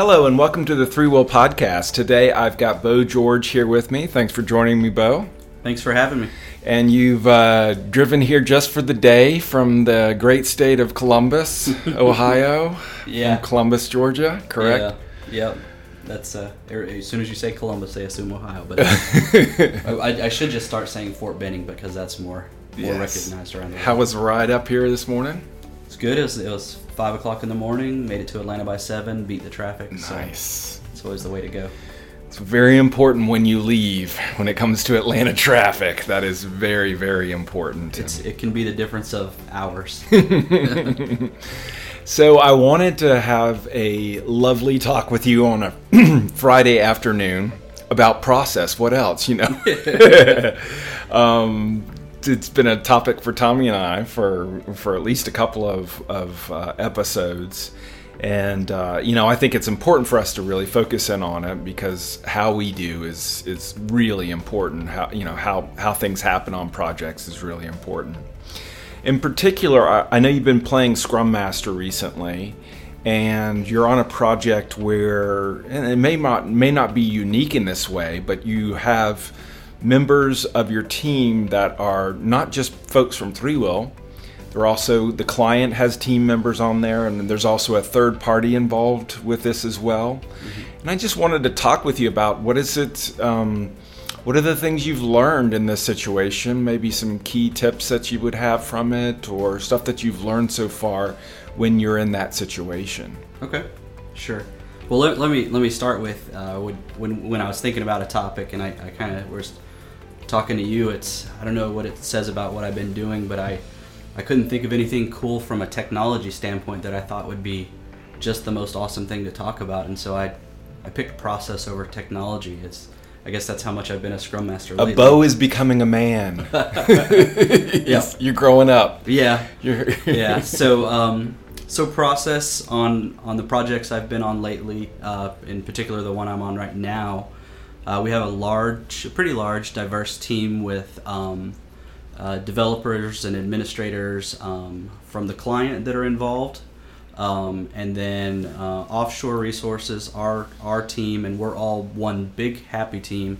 Hello and welcome to the ThreeWill Podcast. Today I've got Bo George here with me. Thanks for joining me, Bo. Thanks for having me. And you've uh, driven here just for the day from the great state of Columbus, Ohio. Yeah. Columbus, Georgia, correct? Yeah. Yep. That's uh, er, as soon as you say Columbus, they assume Ohio. But I, I should just start saying Fort Benning because that's more more Yes. recognized around the world. How was the ride up here this morning? It's good. It was, it was five o'clock in the morning. Made it to Atlanta by seven. Beat the traffic. So Nice. it's always the way to go. It's very important when you leave. When it comes to Atlanta traffic, that is very, very important. It's it can be the difference of hours. So I wanted to have a lovely talk with you on a Friday afternoon about process. What else, you know? um, it's been a topic for Tommy and I for for at least a couple of of uh, episodes, and uh, you know I think it's important for us to really focus in on it because how we do is is really important. How you know how how things happen on projects is really important. In particular, I, I know you've been playing Scrum Master recently, and you're on a project where, and it may not may not be unique in this way, but you have members of your team that are not just folks from ThreeWill. They're also the client has team members on there, and there's also a third party involved with this as well. And I just wanted to talk with you about what is it. Um, what are the things you've learned in this situation? Maybe some key tips that you would have from it, or stuff that you've learned so far when you're in that situation. Okay, sure. Well, let, let me let me start with uh, when when when I was thinking about a topic, and I, I kind of was talking to you. It's I don't know what it says about what I've been doing, but I I couldn't think of anything cool from a technology standpoint that I thought would be just the most awesome thing to talk about, and so I I picked process over technology. It's I guess that's how much I've been a Scrum Master. A Bo is becoming a man. Yeah. You're growing up. Yeah, You're yeah. So, um, so process on on the projects I've been on lately, uh, in particular the one I'm on right now, uh, we have a large, pretty large, diverse team with um, uh, developers and administrators um, from the client that are involved, um, and then uh, offshore resources, our our team, and we're all one big happy team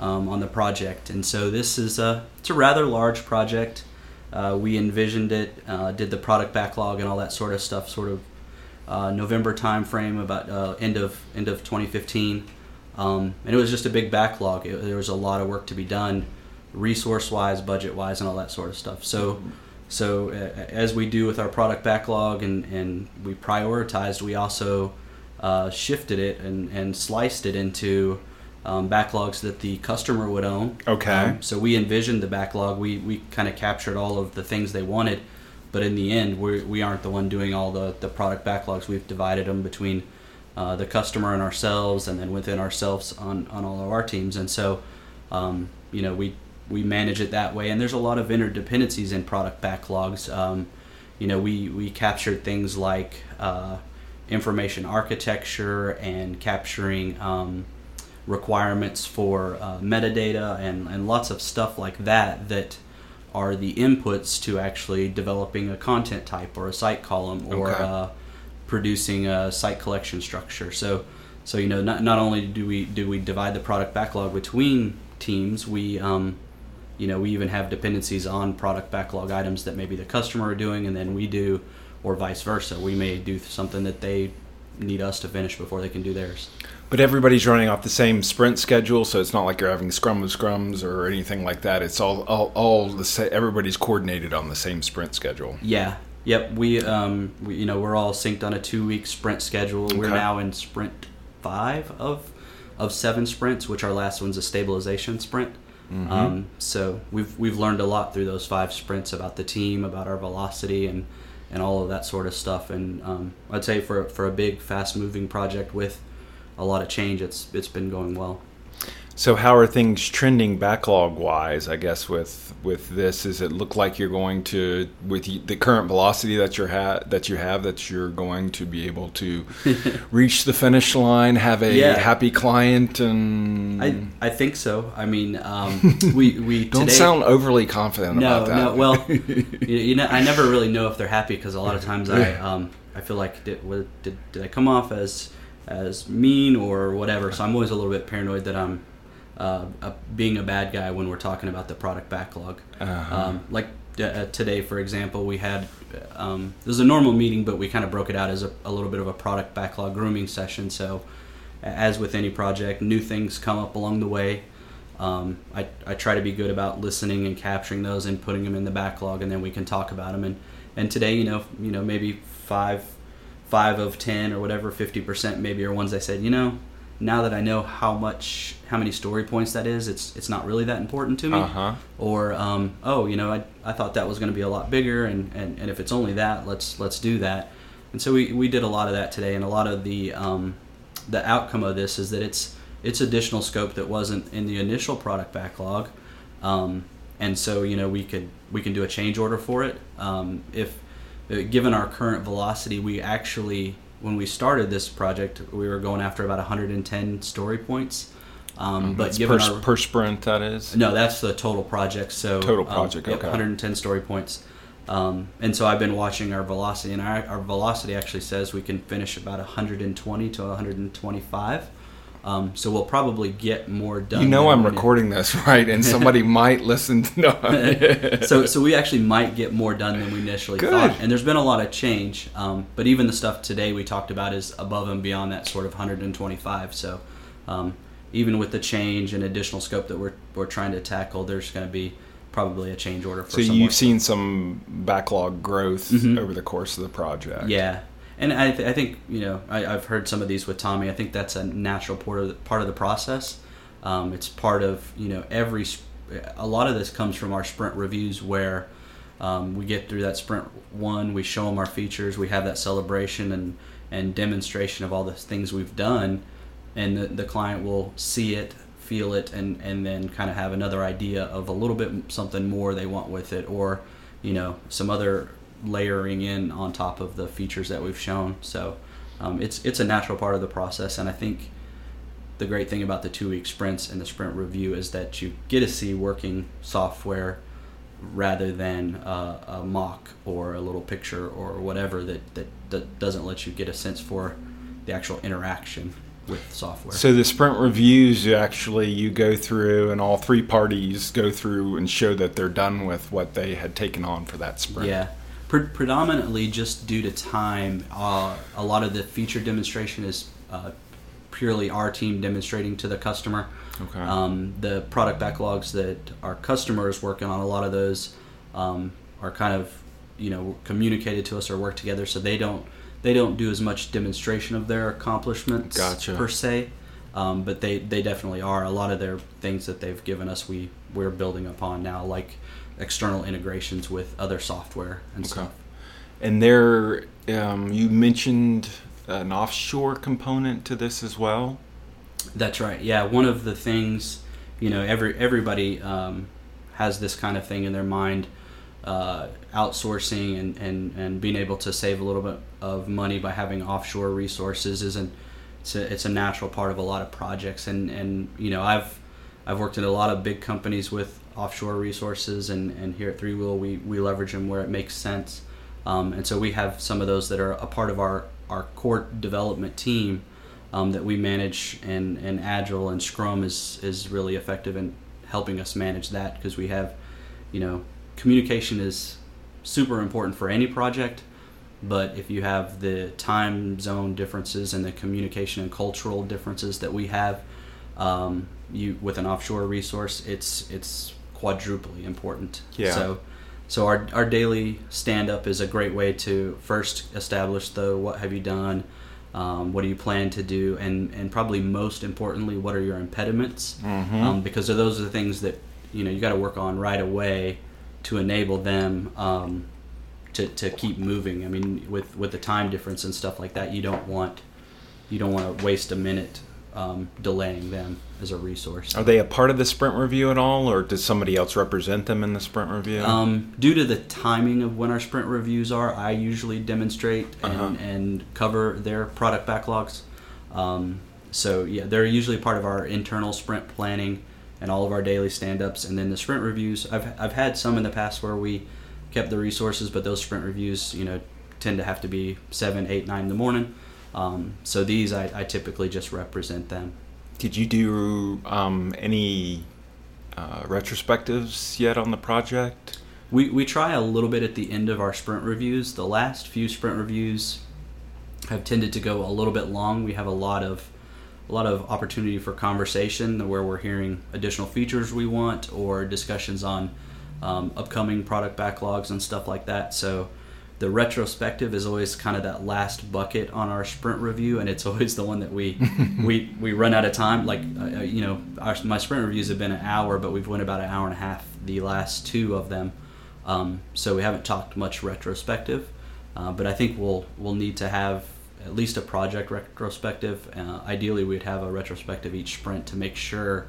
um, on the project. And so this is a it's a rather large project. Uh, we envisioned it, uh, did the product backlog and all that sort of stuff, sort of uh, November timeframe, about end of end of 2015, um, and it was just a big backlog. It, there was a lot of work to be done, resource wise, budget wise, and all that sort of stuff. So, so uh, as we do with our product backlog and and we prioritized, we also uh, shifted it and and sliced it into um, backlogs that the customer would own. Okay. Um, so we envisioned the backlog. We, we kind of captured all of the things they wanted, but in the end, we, we aren't the one doing all the, the product backlogs. We've divided them between uh, the customer and ourselves, and then within ourselves on, on all of our teams. And so, um, you know, we we manage it that way. And there's a lot of interdependencies in product backlogs. Um, you know, we we captured things like uh, information architecture and capturing. Um, requirements for uh, metadata and, and lots of stuff like that that are the inputs to actually developing a content type or a site column or Okay. Producing a site collection structure. So, so you know, not, not only do we do we divide the product backlog between teams, we um, you know we even have dependencies on product backlog items that maybe the customer are doing and then we do, or vice versa. We may do something that they need us to finish before they can do theirs. But everybody's running off the same sprint schedule, so it's not like you're having scrum of scrums or anything like that. It's all all, all the sa- everybody's coordinated on the same sprint schedule. Yeah. Yep. We, um, we, you know, we're all synced on a two-week sprint schedule. We're now in sprint five of of seven sprints, which our last one's a stabilization sprint. Um, so we've we've learned a lot through those five sprints about the team, about our velocity, and and all of that sort of stuff. And um, I'd say for for a big, fast-moving project with a lot of change, it's it's been going well. So how are things trending backlog wise? I guess with with this, is it look like you're going to with the current velocity that you're ha- that you have that you're going to be able to reach the finish line, have a Yeah. happy client, and I I think so. I mean, um, we we don't today, sound overly confident no, about that. no. Well, you, you know, I never really know if they're happy because a lot of times I um, I feel like did, did did I come off as as mean or whatever. So I'm always a little bit paranoid that I'm uh, a, being a bad guy when we're talking about the product backlog. Uh-huh. Um, like uh, today, for example, we had um, it was a normal meeting, but we kind of broke it out as a, a little bit of a product backlog grooming session. So, as with any project, new things come up along the way. Um, I, I try to be good about listening and capturing those and putting them in the backlog, and then we can talk about them. And and today, you know, you know, maybe five five of ten or whatever, fifty percent maybe are ones I said, you know, now that I know how much how many story points that is, it's it's not really that important to me. Uh-huh. Or um, oh, you know, I, I thought that was going to be a lot bigger, and, and, and if it's only that, let's let's do that. And so we, we did a lot of that today, and a lot of the um, the outcome of this is that it's it's additional scope that wasn't in the initial product backlog, um, and so you know we could we can do a change order for it um, if uh, given our current velocity, we actually when we started this project, we were going after about 110 story points. Um, but That's given per, our per sprint, that is. no, that's the total project. So Total um, project, yep, okay. 110 story points. Um, and so I've been watching our velocity, and our, our velocity actually says we can finish about 120 to 125. Um, so we'll probably get more done. You know I'm recording this, right? And somebody might listen. To, no. so so we actually might get more done than we initially Good. thought. And there's been a lot of change. Um, but even the stuff today we talked about is above and beyond that sort of 125. So um, even with the change and additional scope that we're we're trying to tackle, there's going to be probably a change order for. so you've seen some backlog growth Mhm. over the course of the project. Yeah, and I, th- I think you know I, I've heard some of these with Tommy. I think that's a natural part of the, part of the process. Um, it's part of you know every. A lot of this comes from our sprint reviews where um, we get through that sprint one, we show them our features, we have that celebration and and demonstration of all the things we've done, and the, the client will see it, feel it, and and then kind of have another idea of a little bit something more they want with it, or you know some other layering in on top of the features that we've shown. So um, it's it's a natural part of the process, and I think the great thing about the two week sprints and the sprint review is that you get to see working software rather than uh, a mock or a little picture or whatever that, that, that doesn't let you get a sense for the actual interaction with software. So the sprint reviews, you actually you go through, and all three parties go through and show that they're done with what they had taken on for that sprint. Yeah, Pre- predominantly just due to time. Uh, a lot of the feature demonstration is uh, purely our team demonstrating to the customer. Okay. Um, the product backlogs that our customer is working on, a lot of those um, are kind of you know communicated to us or work together, so they don't they don't do as much demonstration of their accomplishments Gotcha. per se. Um, but they, they definitely are. A lot of their things that they've given us, we we're building upon now, like external integrations with other software and Okay. stuff. And there, um, you mentioned an offshore component to this as well. That's right. Yeah, one of the things, you know, every everybody um, has this kind of thing in their mind, uh, outsourcing and, and, and being able to save a little bit of money by having offshore resources isn't. It's a, it's a natural part of a lot of projects, and, and you know I've I've worked in a lot of big companies with offshore resources, and, and here at ThreeWill we, we leverage them where it makes sense, um, and so we have some of those that are a part of our our core development team um, that we manage and, and agile and scrum is, is really effective in helping us manage that because we have you know communication is super important for any project but if you have the time zone differences and the communication and cultural differences that we have um, you with an offshore resource it's it's quadruply important Yeah. so so our, our daily stand up is a great way to first establish the what have you done um, what do you plan to do and and probably most importantly what are your impediments Mhm. um, because those are the things that you know you got to work on right away to enable them um, to, to keep moving I mean with with the time difference and stuff like that you don't want you don't want to waste a minute um, delaying them as a resource Are they a part of the sprint review at all, or does somebody else represent them in the sprint review? Um, due to the timing of when our sprint reviews are, I usually demonstrate and, Uh-huh. and cover their product backlogs. Um, so yeah, they're usually part of our internal sprint planning and all of our daily stand-ups, and then the sprint reviews. I've I've had some in the past where we kept the resources, but those sprint reviews, you know, tend to have to be seven, eight, nine in the morning. Um, so these, I, I typically just represent them. Did you do um, any uh, retrospectives yet on the project? We, we try a little bit at the end of our sprint reviews. The last few sprint reviews have tended to go a little bit long. We have a lot of a lot of opportunity for conversation where we're hearing additional features we want or discussions on um, upcoming product backlogs and stuff like that. So the retrospective is always kind of that last bucket on our sprint review, and it's always the one that we we we run out of time. Like uh, uh, you know, our, my sprint reviews have been an hour, but we've went about an hour and a half the last two of them. Um, so we haven't talked much retrospective, uh, but I think we'll we'll need to have at least a project retrospective. Uh, ideally, we'd have a retrospective each sprint to make sure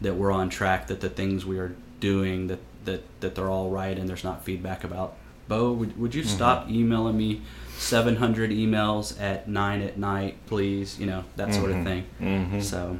that we're on track, that the things we are doing that that that they're all right, and there's not feedback about. Bo, would, would you mm-hmm. stop emailing me 700 emails at nine at night, please? You know that sort mm-hmm. of thing. Mm-hmm. So.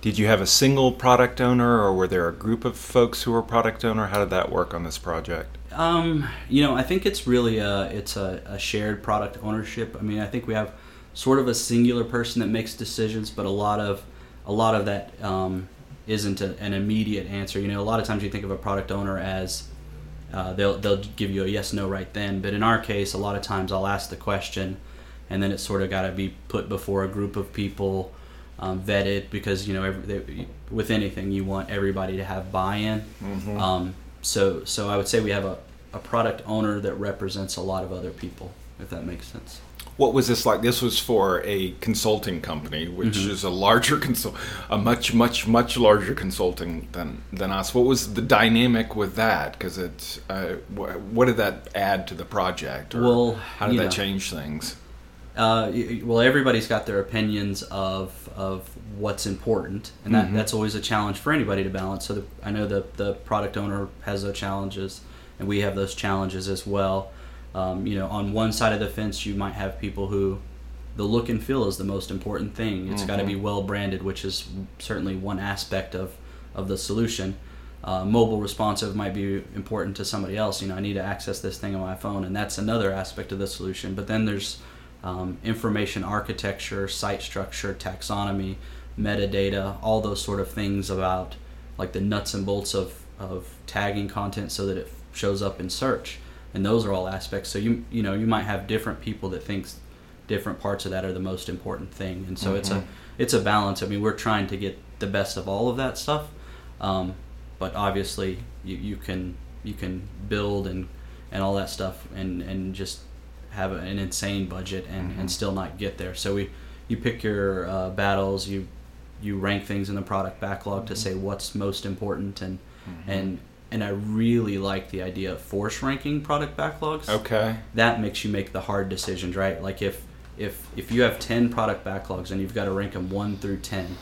Did you have a single product owner, or were there a group of folks who were product owner? How did that work on this project? Um, you know, I think it's really a it's a, a shared product ownership. I mean, I think we have sort of a singular person that makes decisions, but a lot of a lot of that um, not an immediate answer. You know, a lot of times you think of a product owner as uh, they'll they'll give you a yes no right then, but in our case, a lot of times I'll ask the question, and then it's sort of got to be put before a group of people. Um, vetted because you know every, they, with anything you want everybody to have buy-in. Mm-hmm. Um, so so I would say we have a, a product owner that represents a lot of other people, if that makes sense. What was this like? This was for a consulting company, which mm-hmm. is a larger consult, a much, much, much larger consulting than than us. What was the dynamic with that? Because it's uh, what did that add to the project? well, how did that know, change things? Uh, well, everybody's got their opinions of of what's important, and that, mm-hmm. that's always a challenge for anybody to balance. So the, I know the the product owner has those challenges, and we have those challenges as well. Um, you know, on one side of the fence, you might have people who the look and feel is the most important thing. It's mm-hmm. got to be well branded, which is certainly one aspect of of the solution. Uh, mobile responsive might be important to somebody else. You know, I need to access this thing on my phone, and that's another aspect of the solution. But then there's um, information architecture, site structure, taxonomy, metadata, all those sort of things about like the nuts and bolts of, of tagging content so that it shows up in search and those are all aspects so you you know you might have different people that thinks different parts of that are the most important thing and so mm-hmm. it's a mm-hmm. it's a balance i mean we're trying to get the best of all of that stuff um, but obviously you, you can you can build and and all that stuff and and just have an insane budget and, mm-hmm. and still not get there so we you pick your uh, battles you you rank things in the product backlog mm-hmm. to say what's most important and mm-hmm. and and I really like the idea of force ranking product backlogs. Okay. That makes you make the hard decisions, right? Like if if if you have 10 product backlogs and you've got to rank them 1 through 10,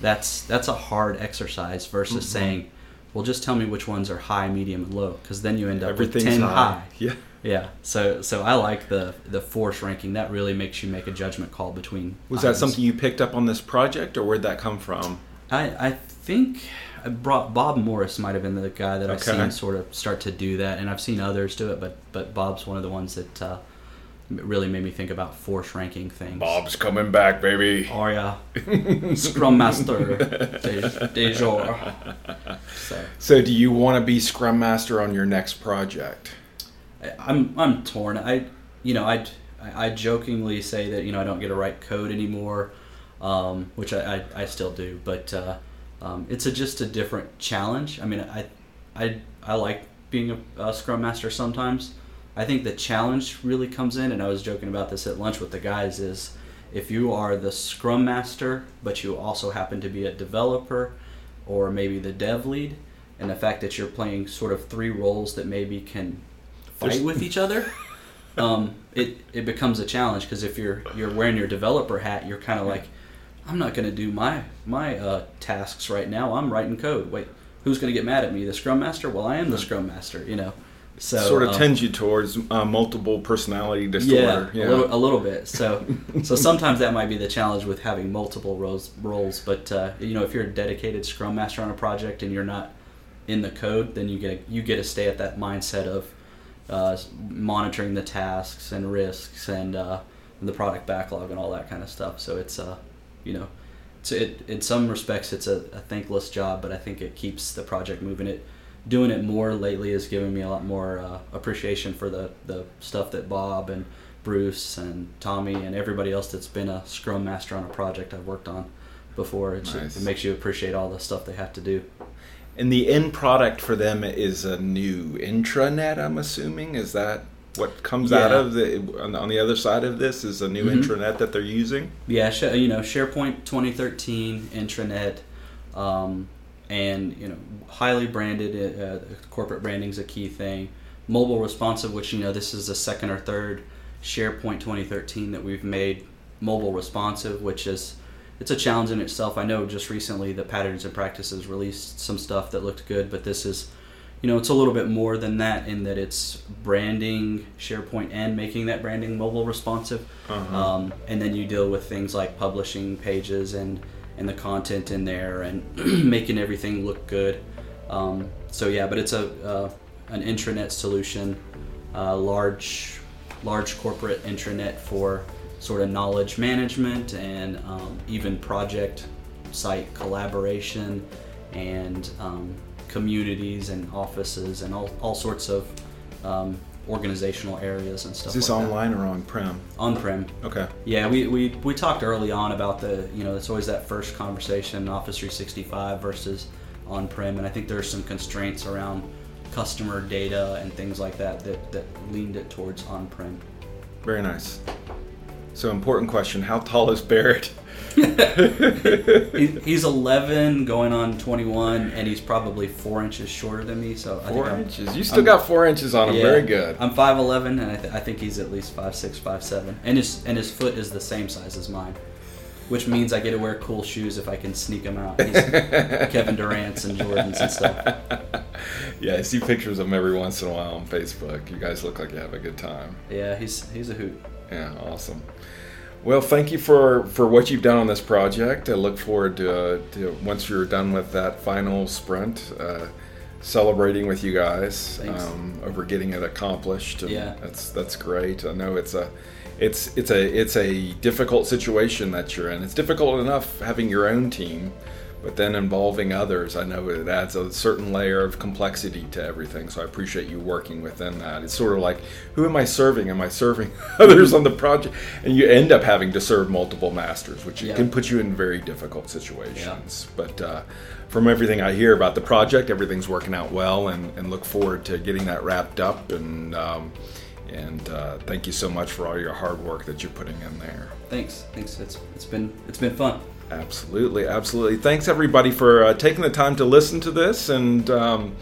that's that's a hard exercise versus mm-hmm. saying, well just tell me which ones are high, medium and low cuz then you end up with 10 high. high. Yeah. Yeah. So so I like the the force ranking. That really makes you make a judgment call between Was items. that something you picked up on this project or where'd that come from? I I think I brought Bob Morris might have been the guy that I've seen sort of start to do that, and I've seen others do it, but but Bob's one of the ones that uh, really made me think about force ranking things. Bob's coming back, baby. Oh yeah, Scrum Master de, de jour. So. so, do you want to be Scrum Master on your next project? I'm I'm torn. I you know I I jokingly say that you know I don't get to write code anymore, um, which I, I, I still do, but. Uh, um, it's a, just a different challenge. I mean, I, I, I like being a, a, scrum master sometimes. I think the challenge really comes in, and I was joking about this at lunch with the guys, is if you are the scrum master, but you also happen to be a developer or maybe the dev lead, and the fact that you're playing sort of three roles that maybe can fight There's... with each other, um, it, it becomes a challenge because if you're you're wearing your developer hat, you're kind of like – I'm not going to do my my uh, tasks right now. I'm writing code. Wait, who's going to get mad at me? The Scrum Master? Well, I am the Scrum Master. You know. So sort of um, tends you towards uh, multiple personality disorder. Yeah, yeah. A, little, a little bit. So so sometimes that might be the challenge with having multiple roles roles. But uh, you know, if you're a dedicated Scrum Master on a project and you're not in the code, then you get you get to stay at that mindset of uh, monitoring the tasks and risks and uh, the product backlog and all that kind of stuff. So it's uh, you know, so it in some respects it's a, a thankless job, but I think it keeps the project moving. It doing it more lately has given me a lot more uh, appreciation for the the stuff that Bob and Bruce and Tommy and everybody else that's been a scrum master on a project I've worked on before. It's, Nice. It makes you appreciate all the stuff they have to do. And the end product for them is a new intranet. I'm assuming is that what comes out of the on, on the other side of this is a new Mhm. intranet that they're using. Yeah, sh- you know, SharePoint 2013 intranet, um, and you know, highly branded. Uh, corporate is a key thing. Mobile responsive, which you know, this is the second or third SharePoint 2013 that we've made mobile responsive, which is it's a challenge in itself. I know just recently the patterns and practices released some stuff that looked good, but this is you know, it's a little bit more than that in that it's branding SharePoint and making that branding mobile responsive. Uh-huh. Um, and then you deal with things like publishing pages and, and the content in there and making everything look good. Um, so yeah, but it's a uh, an intranet solution, uh, large large corporate intranet for sort of knowledge management and um, even project site collaboration and um, communities and offices and all, all sorts of um, organizational areas and stuff. Is this like that. online or on prem? On-prem. Okay. Yeah, we, we, we talked early on about the, you know, it's always that first conversation, Office 365 versus on prem. And I think there's some constraints around customer data and things like that that, that leaned it towards on prem. Very nice. So important question: How tall is Barrett? He, he's 11 going on 21, and he's probably four inches shorter than me. So I think Four I'm- inches. You still I'm- got four inches on him. Yeah. Very good. I'm 5'11, and I, th- I think he's at least 5'6, 5'7. And his, and his foot is the same size as mine, which means I get to wear cool shoes if I can sneak them out. He's Kevin Durant's and Jordan's and stuff. yeah, I see pictures of him every once in a while on Facebook. You guys look like you have a good time. Yeah, he's he's a hoot. Yeah, awesome. Well, thank you for, for what you've done on this project. I look forward to, uh, to once you're done with that final sprint, uh, celebrating with you guys um, over getting it accomplished. And Yeah. that's that's great. I know it's a it's it's a it's a difficult situation that you're in. It's difficult enough having your own team, but then involving others. I know it adds a certain layer of complexity to everything. So I appreciate you working within that. It's sort of like, who am I serving? Am I serving others on the project? And you end up having to serve multiple masters, which Yeah. can put you in very difficult situations. But uh, from everything I hear about the project, everything's working out well, and, and look forward to getting that wrapped up. And um, and uh, thank you so much for all your hard work that you're putting in there. Thanks, thanks. It's it's been it's been fun. Absolutely, absolutely. Thanks everybody for uh, taking the time to listen to this, and um,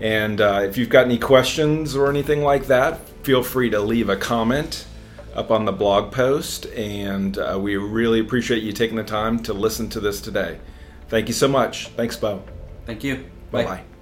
and uh, if you've got any questions or anything like that, feel free to leave a comment up on the blog post, and uh, we really appreciate you taking the time to listen to this today. Thank you so much. Thanks, Bo. Thank you. Bye bye.